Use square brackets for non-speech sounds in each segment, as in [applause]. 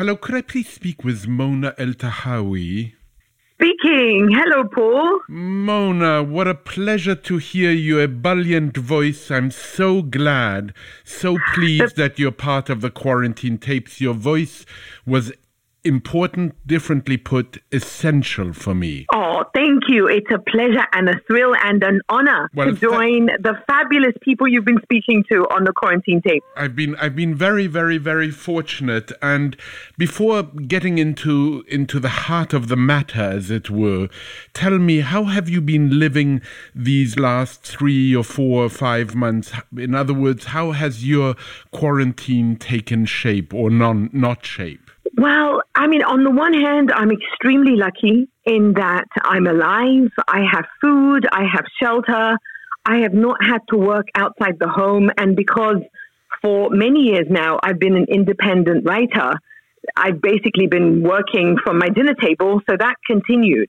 Hello. Could I please speak with Mona Eltahawy? Speaking. Hello, Paul. Mona, what a pleasure to hear your ebullient voice. I'm so glad, so pleased [laughs] that you're part of the quarantine tapes. Your voice was important, differently put, essential for me. Oh, thank you. It's a pleasure and a thrill and an honor Well, to th- join the fabulous people you've been speaking to on the quarantine tape. I've been I've been very very very fortunate and before getting into into the heart of the matter as it were tell me how have you been living these last 3 or 4 or 5 months in other words how has your quarantine taken shape or non not shape Well, I mean, on the one hand, I'm extremely lucky in that I'm alive, I have food, I have shelter, I have not had to work outside the home. And because for many years now, I've been an independent writer, I've basically been working from my dinner table, so that continued.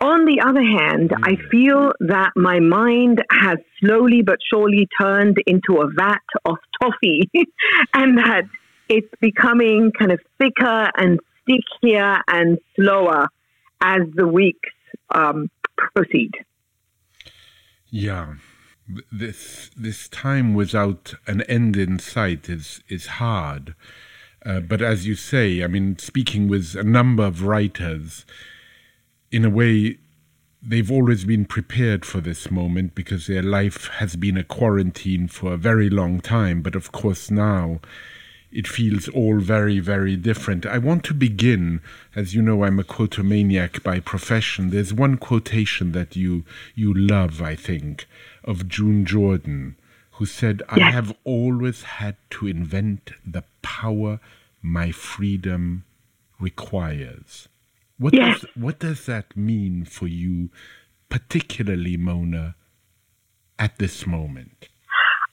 On the other hand, I mm. feel that my mind has slowly but surely turned into a vat of toffee [laughs] and that it's becoming kind of thicker and stickier and slower as the weeks um, proceed. Yeah. This this time without an end in sight is is hard. Uh, but as you say, I mean, speaking with a number of writers, in a way, they've always been prepared for this moment because their life has been a quarantine for a very long time. But of course, now it feels all very, very different. I want to begin, as you know, I'm a quotomaniac by profession. There's one quotation that you you love, I think, of June Jordan, who said, "I have always had to invent the power my freedom requires." What Yes. does what does that mean for you, particularly Mona, at this moment?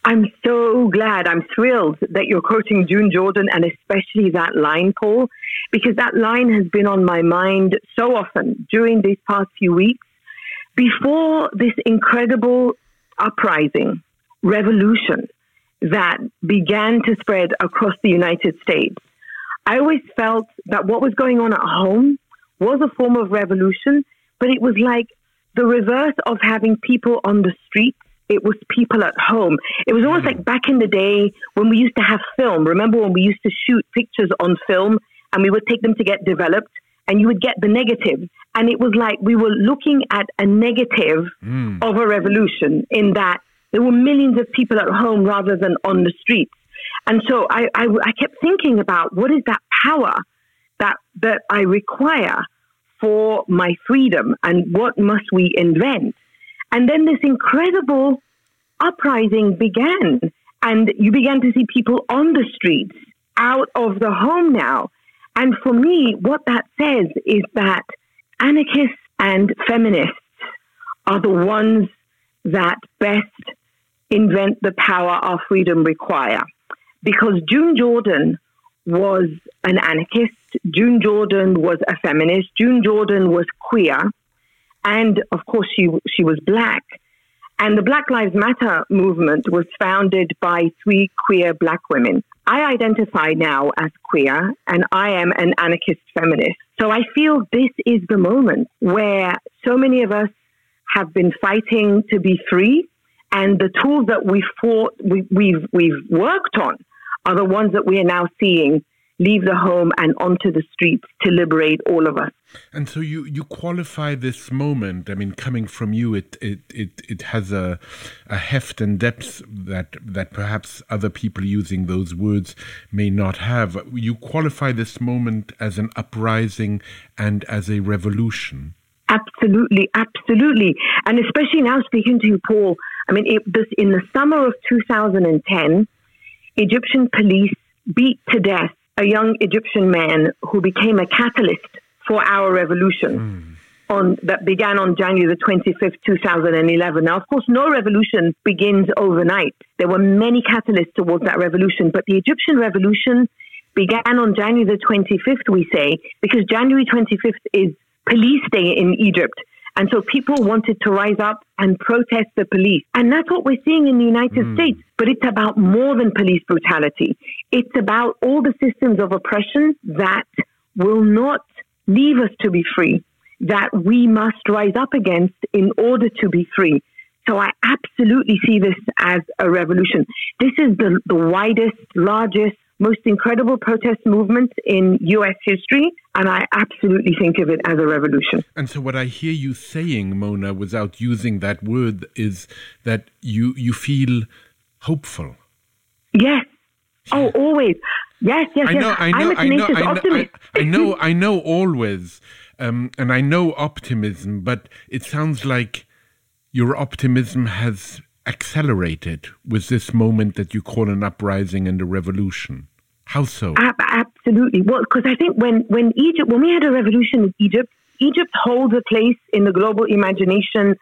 I'm so glad, I'm thrilled that you're quoting June Jordan and especially that line, Paul, because that line has been on my mind so often during these past few weeks. Before this incredible uprising, revolution that began to spread across the United States, I always felt that what was going on at home was a form of revolution, but it was like the reverse of having people on the streets. It was people at home. It was almost hmm. like back in the day when we used to have film. Remember when we used to shoot pictures on film and we would take them to get developed and you would get the negative. And it was like we were looking at a negative hmm. of a revolution in that there were millions of people at home rather than on the streets. And so I, I, I kept thinking about what is that power that, that I require for my freedom and what must we invent? And then this incredible uprising began, and you began to see people on the streets, out of the home now. And for me, what that says is that anarchists and feminists are the ones that best invent the power our freedom require. Because June Jordan was an anarchist, June Jordan was a feminist, June Jordan was queer, and of course she she was black. And the Black Lives Matter movement was founded by three queer black women. I identify now as queer and I am an anarchist feminist. So I feel this is the moment where so many of us have been fighting to be free and the tools that we fought, we, we've, we've worked on are the ones that we are now seeing leave the home and onto the streets to liberate all of us. And so you, you qualify this moment. I mean, coming from you, it it, it, it has a a heft and depth that that perhaps other people using those words may not have. You qualify this moment as an uprising and as a revolution. Absolutely, absolutely. And especially now speaking to you, Paul, I mean, it, this, in the summer of 2010, Egyptian police beat to death a young Egyptian man who became a catalyst for our revolution. Mm. On, that began on January the 25th, 2011. Now, of course, no revolution begins overnight. There were many catalysts towards that revolution, but the Egyptian revolution began on January the 25th, we say, because January 25th is police day in Egypt. And so people wanted to rise up and protest the police. And that's what we're seeing in the United mm. States. But it's about more than police brutality. It's about all the systems of oppression that will not leave us to be free, that we must rise up against in order to be free. So I absolutely see this as a revolution. This is the, the widest, largest, most incredible protest movement in US history, and I absolutely think of it as a revolution. And so what I hear you saying, Mona, without using that word, is that you you feel hopeful. Yes. Oh, always. Yes, yes, I know, yes. I know, I'm a tenacious I know, optimist. I, I know, [laughs] I know always, um, and I know optimism, but it sounds like your optimism has accelerated with this moment that you call an uprising and a revolution. How so? absolutely. Well, because I think when, when Egypt, when we had a revolution in Egypt, Egypt holds a place in the global imagination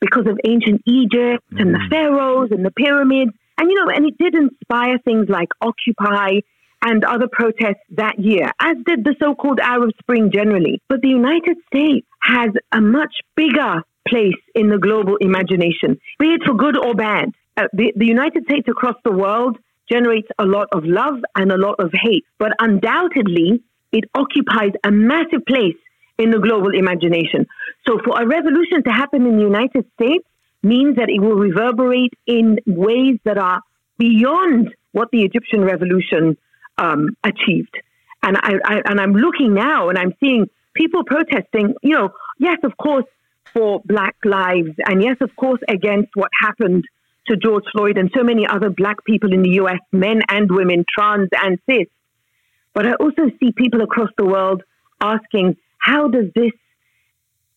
because of ancient Egypt mm. and the mm. pharaohs and the pyramids. And, you know, and it did inspire things like Occupy and other protests that year, as did the so called Arab Spring generally. But the United States has a much bigger place in the global imagination, be it for good or bad. Uh, the, the United States across the world generates a lot of love and a lot of hate, but undoubtedly it occupies a massive place in the global imagination. So for a revolution to happen in the United States means that it will reverberate in ways that are beyond what the Egyptian revolution um, achieved. And I, I and I'm looking now and I'm seeing people protesting. You know, yes, of course, for Black lives, and yes, of course, against what happened to George Floyd and so many other black people in the US, men and women, trans and cis. But I also see people across the world asking, how does this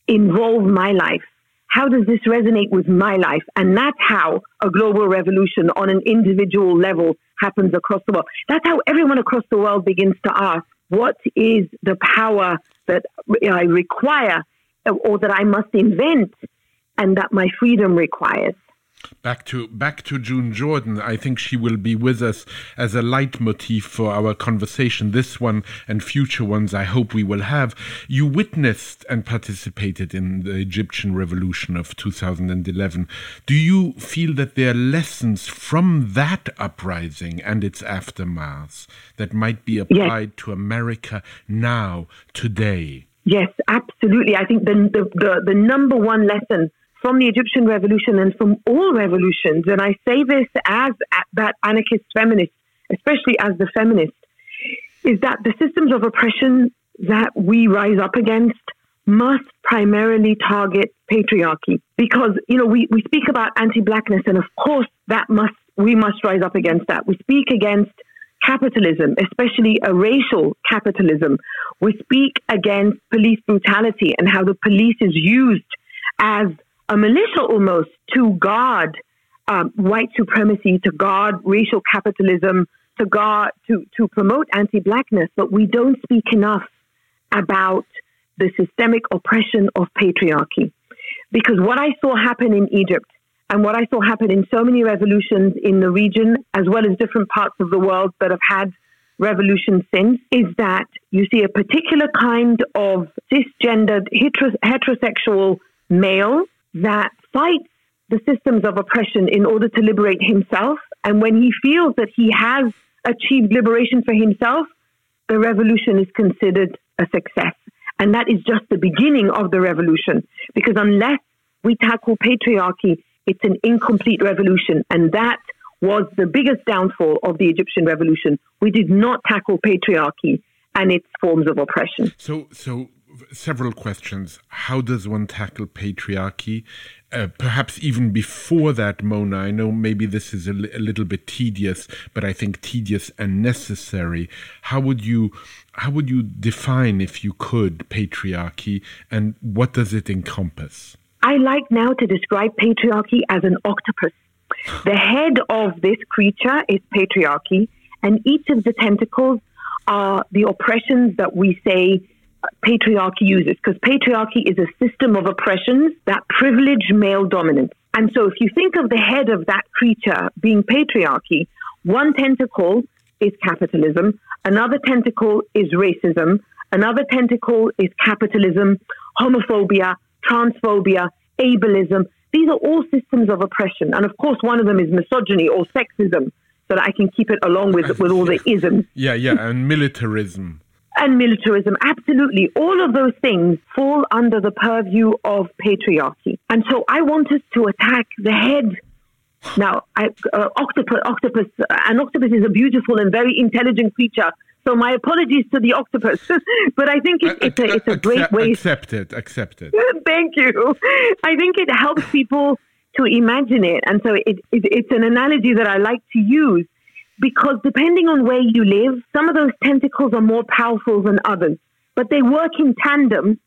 involve my life? How does this resonate with my life? And that's how a global revolution on an individual level happens across the world. That's how everyone across the world begins to ask, what is the power that I require or that I must invent and that my freedom requires? Back to back to June Jordan. I think she will be with us as a leitmotif for our conversation. This one and future ones. I hope we will have. You witnessed and participated in the Egyptian revolution of 2011. Do you feel that there are lessons from that uprising and its aftermath that might be applied yes. to America now, today? Yes, absolutely. I think the, the, the, the number one lesson from the Egyptian revolution and from all revolutions, and I say this as that anarchist feminist, especially as the feminist, is that the systems of oppression that we rise up against must primarily target patriarchy because you know we, we speak about anti-blackness and of course that must we must rise up against that we speak against capitalism especially a racial capitalism we speak against police brutality and how the police is used as a militia almost to guard um, white supremacy, to guard racial capitalism, to guard to to promote anti-blackness. But we don't speak enough about the systemic oppression of patriarchy, because what I saw happen in Egypt and what I saw happen in so many revolutions in the region, as well as different parts of the world that have had revolutions since, is that you see a particular kind of cisgendered heterosexual male that fights the systems of oppression in order to liberate himself. And when he feels that he has achieved liberation for himself, the revolution is considered a success. And that is just the beginning of the revolution. Because unless we tackle patriarchy, it's an incomplete revolution. And that was the biggest downfall of the Egyptian revolution. We did not tackle patriarchy and its forms of oppression. So, so several questions. how does one tackle patriarchy? Uh, perhaps even before that, Mona, I know maybe this is a, li- a little bit tedious, but I think tedious and necessary. How would you how would you define, if you could, patriarchy, and what does it encompass? I like now to describe patriarchy as an octopus. The head of this creature is patriarchy, and each of the tentacles are the oppressions that we say patriarchy uses, because patriarchy is a system of oppressions that privilege male dominance. And so if you think of the head of that creature being patriarchy, one tentacle is capitalism, another tentacle is racism, another tentacle is capitalism, homophobia, transphobia, ableism. These are all systems of oppression. And of course, one of them is misogyny or sexism, so that I can keep it along with, with all the [laughs] isms. Yeah, yeah, and militarism. and militarism, absolutely. All of those things fall under the purview of patriarchy. And so I want us to attack the head. Now, I, uh, octopus, octopus, an octopus is a beautiful and very intelligent creature. So my apologies to the octopus, [laughs] but I think it's, it's a, it's a great way. Accept it, accept it. [laughs] Thank you. I think it helps people to imagine it. And so it, it, it's an analogy that I like to use because depending on where you live, some of those tentacles are more powerful than others, but they work in tandem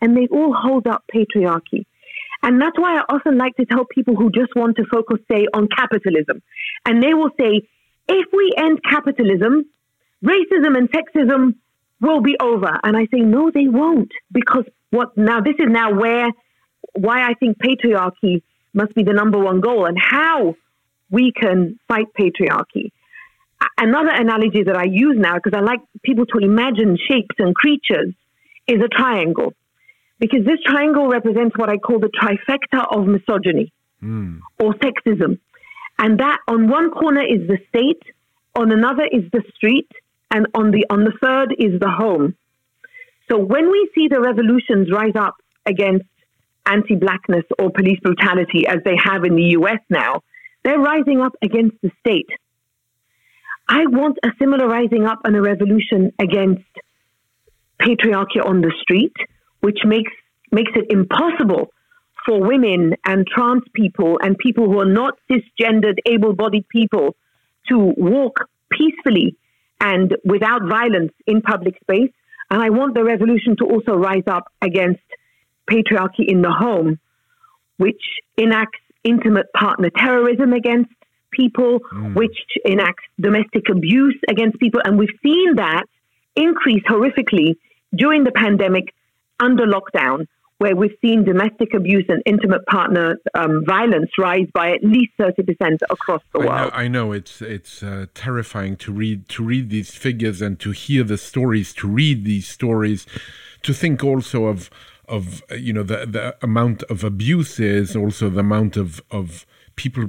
and they all hold up patriarchy. And that's why I often like to tell people who just want to focus, say, on capitalism. And they will say, if we end capitalism, racism and sexism will be over. And I say, no, they won't. Because what now, this is now where, why I think patriarchy must be the number one goal and how we can fight patriarchy. Another analogy that I use now, because I like people to imagine shapes and creatures, is a triangle. Because this triangle represents what I call the trifecta of misogyny hmm. or sexism. And that on one corner is the state, on another is the street, and on the on the third is the home. So when we see the revolutions rise up against anti-blackness or police brutality as they have in the US now, they're rising up against the state. I want a similar rising up and a revolution against patriarchy on the street, which makes makes it impossible for women and trans people and people who are not cisgendered, able-bodied people to walk peacefully and without violence in public space. And I want the revolution to also rise up against patriarchy in the home, which enacts intimate partner terrorism against people, mm. which enacts domestic abuse against people. And we've seen that increase horrifically during the pandemic under lockdown, where we've seen domestic abuse and intimate partner um, violence rise by at least 30% across the I know, world. I know it's it's uh, terrifying to read to read these figures and to hear the stories, to read these stories, to think also of of you know the the amount of abuses, also the amount of of people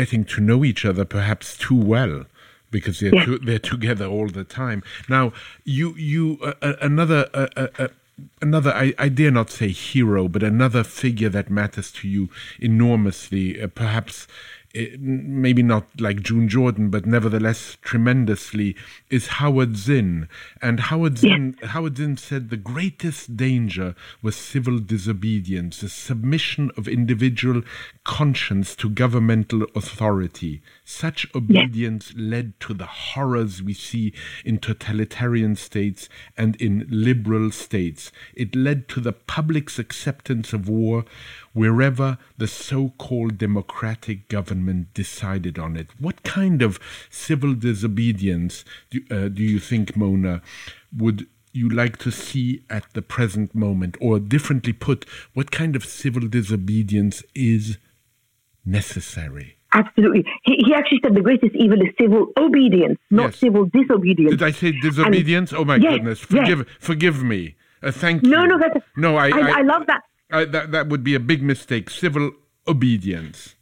getting to know each other perhaps too well because they're Yeah. to, they're together all the time. Now you you uh, uh, another. Uh, uh, uh, Another, I, I dare not say hero, but another figure that matters to you enormously, uh, perhaps eh, maybe not like June Jordan, but nevertheless tremendously, is Howard Zinn. And Howard Zinn, Howard Zinn said the greatest danger was civil disobedience, the submission of individual conscience to governmental authority. Such obedience led to the horrors we see in totalitarian states and in liberal states. It led to the public's acceptance of war wherever the so called democratic government decided on it. What kind of civil disobedience do, uh, do you think, Mona, would you like to see at the present moment? Or differently put, what kind of civil disobedience is necessary? Absolutely. He, he actually said the greatest evil is civil obedience, not Yes. civil disobedience. Did I say disobedience? oh my yes, goodness! yes. Forgive, forgive me. Uh, thank you. No, no, that's, no. I, I, I love that. I, that that would be a big mistake. Civil obedience.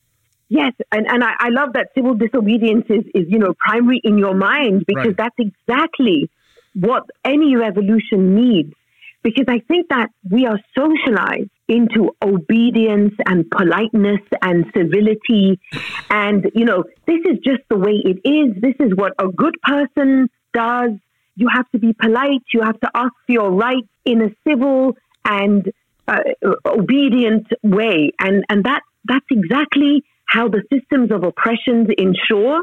Yes, and, and I, I love that civil disobedience is, is, you know, primary in your mind because Right. that's exactly what any revolution needs. Because I think that we are socialized into obedience and politeness and civility. And, you know, this is just the way it is. This is what a good person does. You have to be polite. You have to ask for your rights in a civil and uh, obedient way. And, and that, that's exactly how the systems of oppressions ensure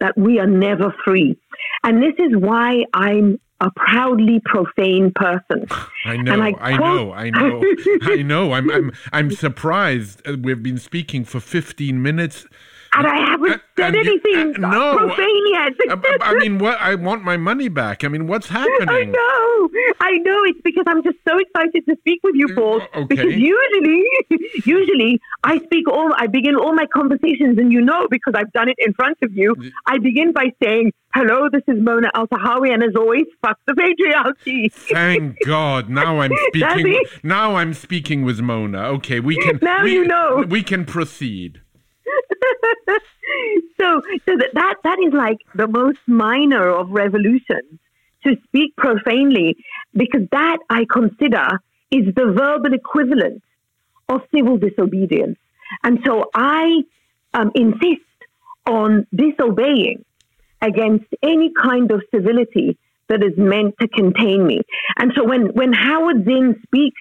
that we are never free. And this is why I'm a proudly profane person. I know, I, I, know, I know, [laughs] I know. I'm, I'm, I'm surprised. Uh, we've been speaking for 15 minutes and I haven't said anything uh, no, profane yet. I mean, what? I want my money back. I mean, what's happening? [laughs] I know, I know. It's because I'm just so excited to speak with you, mm, Paul. Okay. Because usually, [laughs] usually I speak all, I begin all my conversations, and you know, because I've done it in front of you, I begin by saying, "Hello, this is Mona Eltahawy," and as always, fuck the patriarchy. Thank [laughs] God. Now I'm speaking. now I'm speaking with Mona. Okay, we can. Now we, you know. We can proceed. [laughs] so, so that, that that is like the most minor of revolutions to speak profanely, because that I consider is the verbal equivalent of civil disobedience. And so I um, insist on disobeying against any kind of civility that is meant to contain me. And so when, when Howard Zinn speaks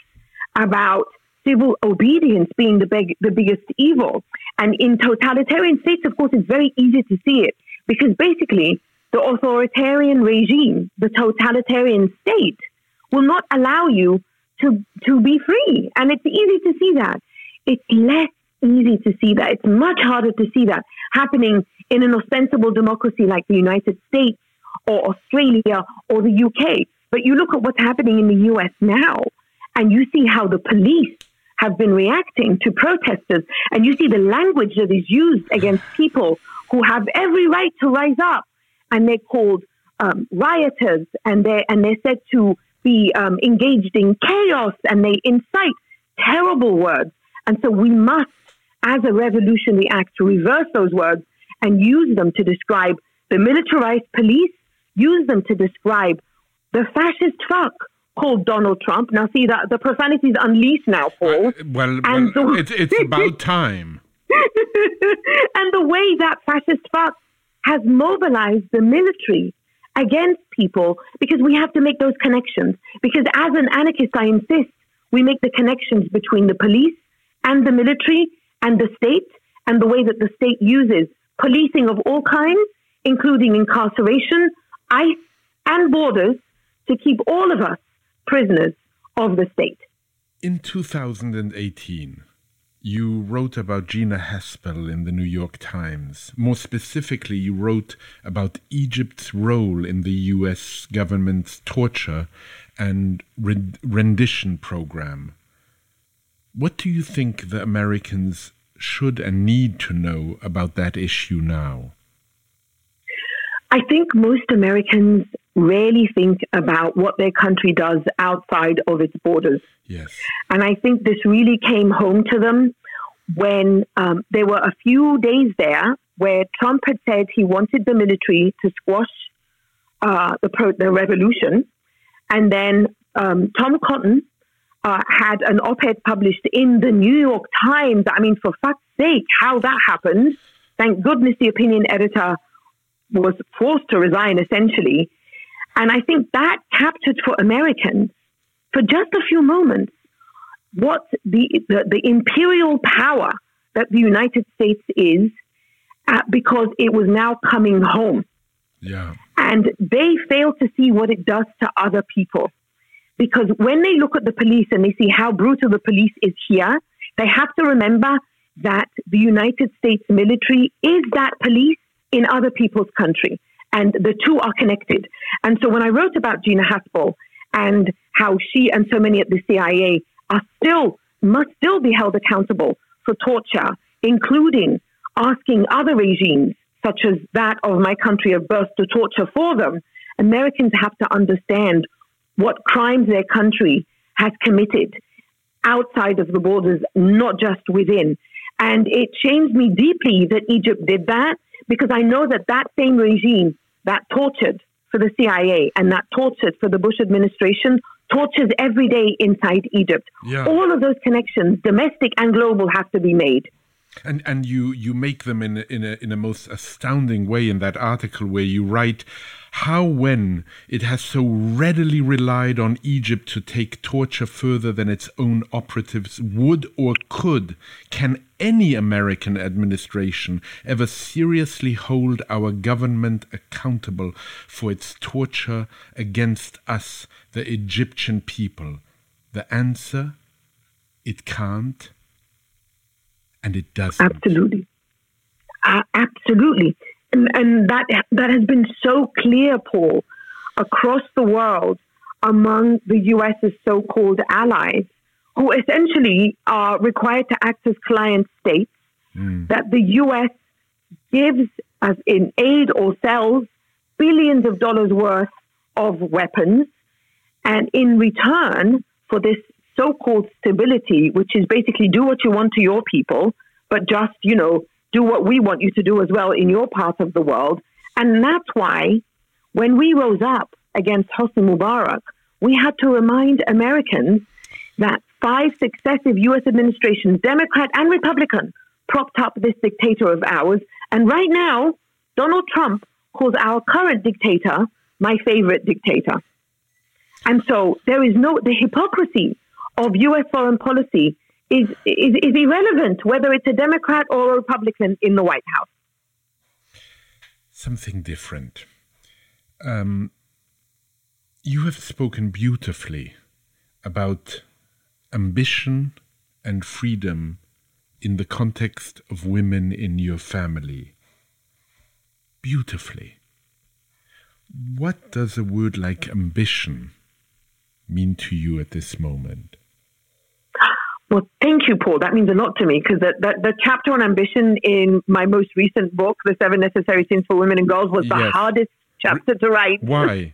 about civil obedience being the, big, the biggest evil. And in totalitarian states, of course, it's very easy to see it because basically the authoritarian regime, the totalitarian state, will not allow you to, to be free. And it's easy to see that. It's less easy to see that. It's much harder to see that happening in an ostensible democracy like the United States or Australia or the UK. But you look at what's happening in the US now, and you see how the police have been reacting to protesters. And you see the language that is used against [sighs] people who have every right to rise up. And they're called um, rioters and they're, and they're said to be um, engaged in chaos and they incite terrible words. And so we must, as a revolutionary act, to reverse those words and use them to describe the militarized police, use them to describe the fascist fuck called Donald Trump. Now, see that the profanity is unleashed now, Paul. Uh, well, and well the, it's, it's [laughs] about time. [laughs] and the way that fascist fuck has mobilized the military against people, because we have to make those connections. Because as an anarchist, I insist we make the connections between the police and the military and the state, and the way that the state uses policing of all kinds, including incarceration, ICE, and borders, to keep all of us prisoners of the state. In 2018, you wrote about Gina Haspel in the New York Times. More specifically, you wrote about Egypt's role in the US government's torture and rendition program. What do you think the Americans should and need to know about that issue now? I think most Americans rarely think about what their country does outside of its borders. Yes. And I think this really came home to them when um, there were a few days there where Trump had said he wanted the military to squash uh, the, pro- the revolution. And then um, Tom Cotton uh, had an op ed published in the New York Times. I mean, for fuck's sake, how that happened. Thank goodness the opinion editor was forced to resign essentially. And I think that captured for Americans for just a few moments what the, the, the imperial power that the United States is uh, because it was now coming home. Yeah. And they fail to see what it does to other people. Because when they look at the police and they see how brutal the police is here, they have to remember that the United States military is that police in other people's country. And the two are connected. And so when I wrote about Gina Haspel and how she and so many at the CIA are still, must still be held accountable for torture, including asking other regimes, such as that of my country of birth, to torture for them, Americans have to understand what crimes their country has committed outside of the borders, not just within. And it shames me deeply that Egypt did that because I know that that same regime that tortured for the CIA and that tortured for the Bush administration tortures every day inside Egypt. Yeah. All of those connections, domestic and global, have to be made. And and you you make them in a, in a in a most astounding way in that article where you write How, when it has so readily relied on Egypt to take torture further than its own operatives would or could, can any American administration ever seriously hold our government accountable for its torture against us, the Egyptian people? The answer it can't and it doesn't. Absolutely. Uh, absolutely. And, and that, that has been so clear, Paul, across the world among the US's so called allies, who essentially are required to act as client states, mm. that the US gives as in aid or sells billions of dollars worth of weapons. And in return for this so called stability, which is basically do what you want to your people, but just, you know, do what we want you to do as well in your part of the world. And that's why when we rose up against Hosni Mubarak, we had to remind Americans that five successive U.S. administrations, Democrat and Republican, propped up this dictator of ours. And right now, Donald Trump calls our current dictator my favorite dictator. And so there is no, the hypocrisy of U.S. foreign policy is, is, is irrelevant, whether it's a Democrat or a Republican in the White House. Something different. Um, you have spoken beautifully about ambition and freedom in the context of women in your family. Beautifully. What does a word like ambition mean to you at this moment? Well, thank you, Paul. That means a lot to me because the, the, the, chapter on ambition in my most recent book, The Seven Necessary Sins for Women and Girls, was the yes. hardest chapter to write. Why?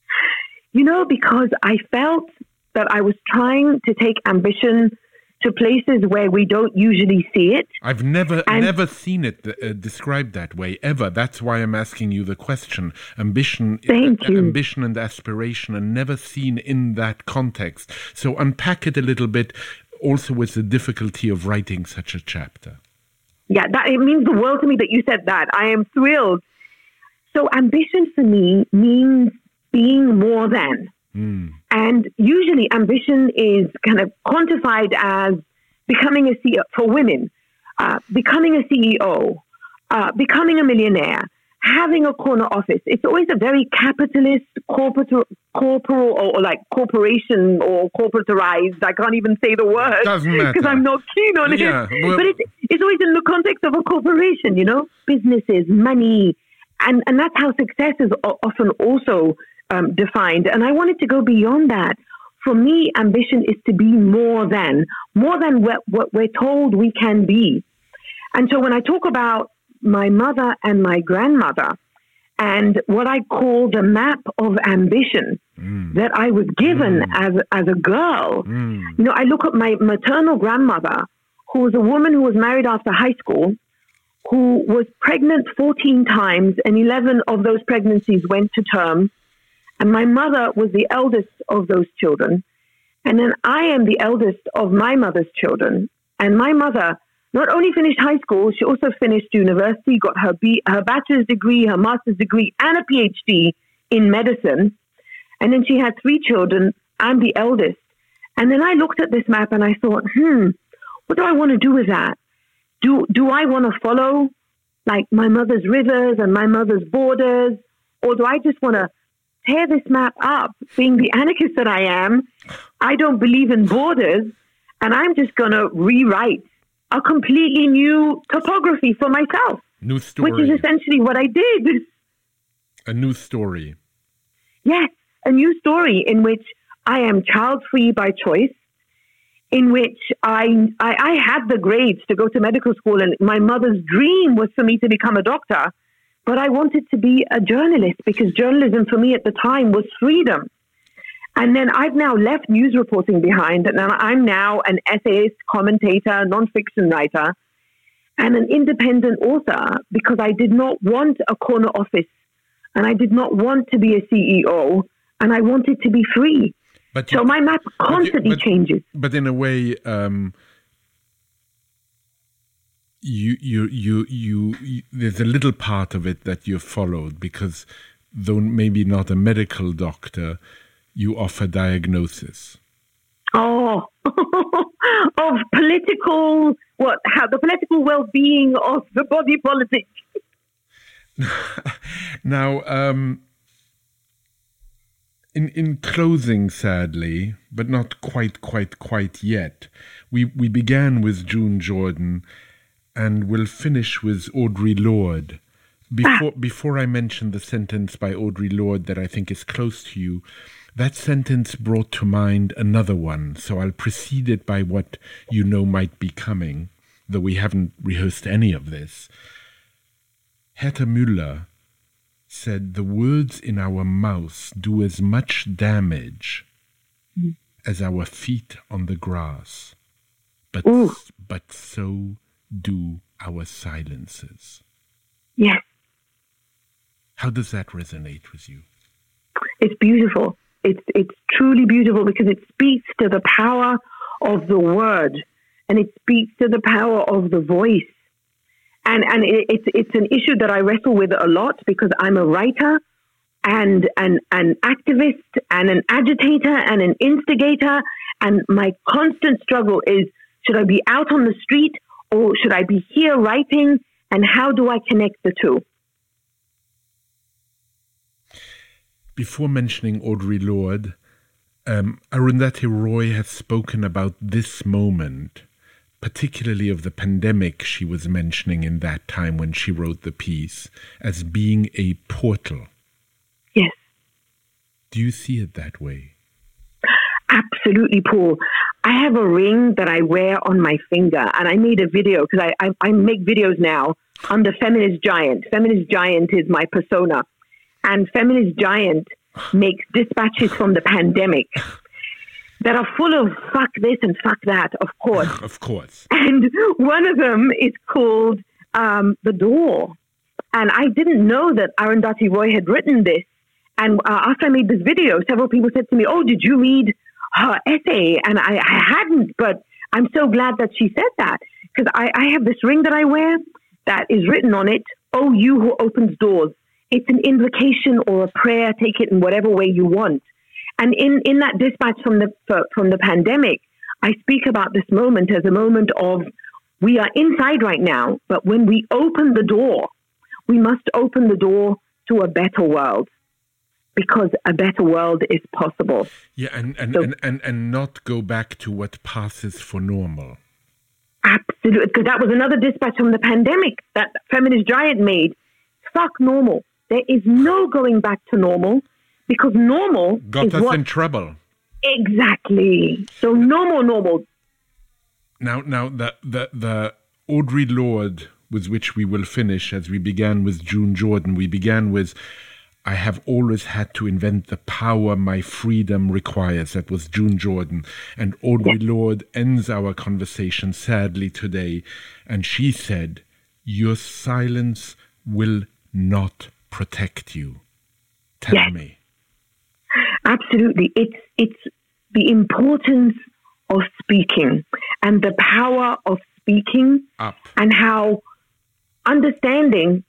[laughs] you know, because I felt that I was trying to take ambition to places where we don't usually see it. I've never and never seen it uh, described that way ever. That's why I'm asking you the question. Ambition, Thank uh, you. ambition and aspiration are never seen in that context. So unpack it a little bit. Also, with the difficulty of writing such a chapter. Yeah, that it means the world to me that you said that. I am thrilled. So ambition for me means being more than. Mm. And usually ambition is kind of quantified as becoming a CEO for women, uh, becoming a CEO, uh, becoming a millionaire, having a corner office. It's always a very capitalist, corporate, corporal, or, or like corporation or corporatized. I can't even say the word because I'm not keen on yeah, it. Well, but it's, it's always in the context of a corporation, you know, businesses, money, and and that's how success is often also um, defined. And I wanted to go beyond that. For me, ambition is to be more than, more than what, what we're told we can be. And so when I talk about my mother and my grandmother, and what I call the map of ambition mm. that I was given mm. as, as a girl. Mm. You know, I look at my maternal grandmother, who was a woman who was married after high school, who was pregnant 14 times, and 11 of those pregnancies went to term. And my mother was the eldest of those children. And then I am the eldest of my mother's children. And my mother not only finished high school, she also finished university, got her, B, her bachelor's degree, her master's degree, and a PhD in medicine. And then she had three children. I'm the eldest. And then I looked at this map and I thought, hmm, what do I want to do with that? Do, do I want to follow like my mother's rivers and my mother's borders? Or do I just want to tear this map up, being the anarchist that I am, I don't believe in borders, and I'm just going to rewrite a completely new topography for myself. New story. Which is essentially what I did. A new story. Yes, a new story in which I am child free by choice, in which I, I, I had the grades to go to medical school, and my mother's dream was for me to become a doctor but I wanted to be a journalist because journalism for me at the time was freedom. And then I've now left news reporting behind, and I'm now an essayist, commentator, nonfiction writer, and an independent author because I did not want a corner office and I did not want to be a CEO and I wanted to be free. But so you, my map constantly but you, but, changes. But in a way, um, you, you, you, you, you, there's a little part of it that you followed because though maybe not a medical doctor, you offer diagnosis. Oh, [laughs] of political what? How the political well-being of the body politic. [laughs] now, um, in in closing, sadly, but not quite, quite, quite yet, we we began with June Jordan, and we'll finish with Audre Lorde. Before ah. before I mention the sentence by Audre Lorde that I think is close to you, that sentence brought to mind another one, so I'll precede it by what you know might be coming, though we haven't rehearsed any of this. Herta Müller said, The words in our mouths do as much damage mm. as our feet on the grass, but, but so do our silences. Yes. How does that resonate with you? It's beautiful. It's it's truly beautiful because it speaks to the power of the word and it speaks to the power of the voice. And and it, it's it's an issue that I wrestle with a lot because I'm a writer and an an activist and an agitator and an instigator and my constant struggle is should I be out on the street or should I be here writing and how do I connect the two? Before mentioning Audre Lorde, um, Arundhati Roy has spoken about this moment, particularly of the pandemic she was mentioning in that time when she wrote the piece, as being a portal. Yes. Do you see it that way? Absolutely, Paul. I have a ring that I wear on my finger, and I made a video because I, I, I make videos now under Feminist Giant. Feminist Giant is my persona and Feminist Giant makes dispatches from the pandemic that are full of fuck this and fuck that, of course. [laughs] of course. And one of them is called um, The Door. And I didn't know that Arundhati Roy had written this. And uh, after I made this video, several people said to me, Oh, did you read Oh, her essay? And I, I hadn't, but I'm so glad that she said that because I, I have this ring that I wear that is written on it, Oh, you who opens doors it's an invocation or a prayer. Take it in whatever way you want. And in, in that dispatch from the from the pandemic, I speak about this moment as a moment of we are inside right now, but when we open the door, we must open the door to a better world because a better world is possible. Yeah, and and, so, and, and, and not go back to what passes for normal. Absolutely, because that was another dispatch from the pandemic that feminist giant made. Fuck normal. There is no going back to normal because normal got is us what, in trouble. Exactly. So no more normal. Now, now the the the Audre Lorde with which we will finish, as we began with June Jordan, we began with. I have always had to invent the power my freedom requires. That was June Jordan. And Audre yes. Lorde ends our conversation sadly today. And she said, Your silence will not protect you? Tell yes. me. Absolutely. It's it's the importance of speaking and the power of speaking Up. and how understanding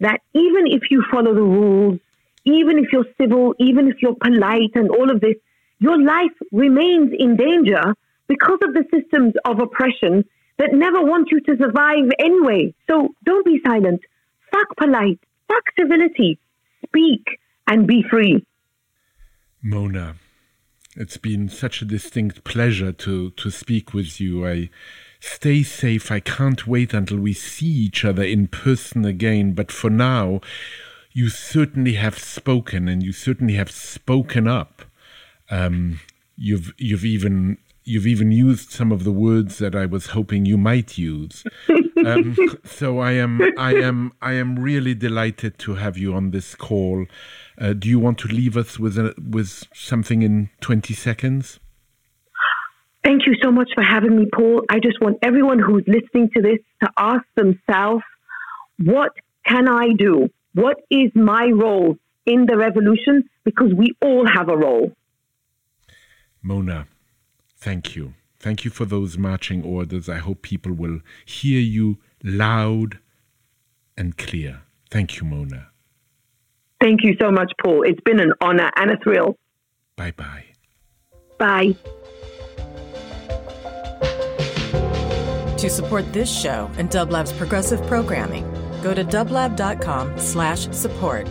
that even if you follow the rules, even if you're civil, even if you're polite and all of this, your life remains in danger because of the systems of oppression that never want you to survive anyway. So don't be silent. Fuck polite. Fuck civility. Speak and be free. Mona, it's been such a distinct pleasure to, to speak with you. I stay safe. I can't wait until we see each other in person again. But for now, you certainly have spoken, and you certainly have spoken up. Um, you've you've even you've even used some of the words that I was hoping you might use. Um, [laughs] so I am, I am, I am really delighted to have you on this call. Uh, do you want to leave us with a, with something in twenty seconds? Thank you so much for having me, Paul. I just want everyone who's listening to this to ask themselves, what can I do? What is my role in the revolution? Because we all have a role. Mona, Thank you. Thank you for those marching orders. I hope people will hear you loud and clear. Thank you, Mona. Thank you so much, Paul. It's been an honor and a thrill. Bye bye. Bye. To support this show and Dublab's progressive programming, go to dublab.com slash support.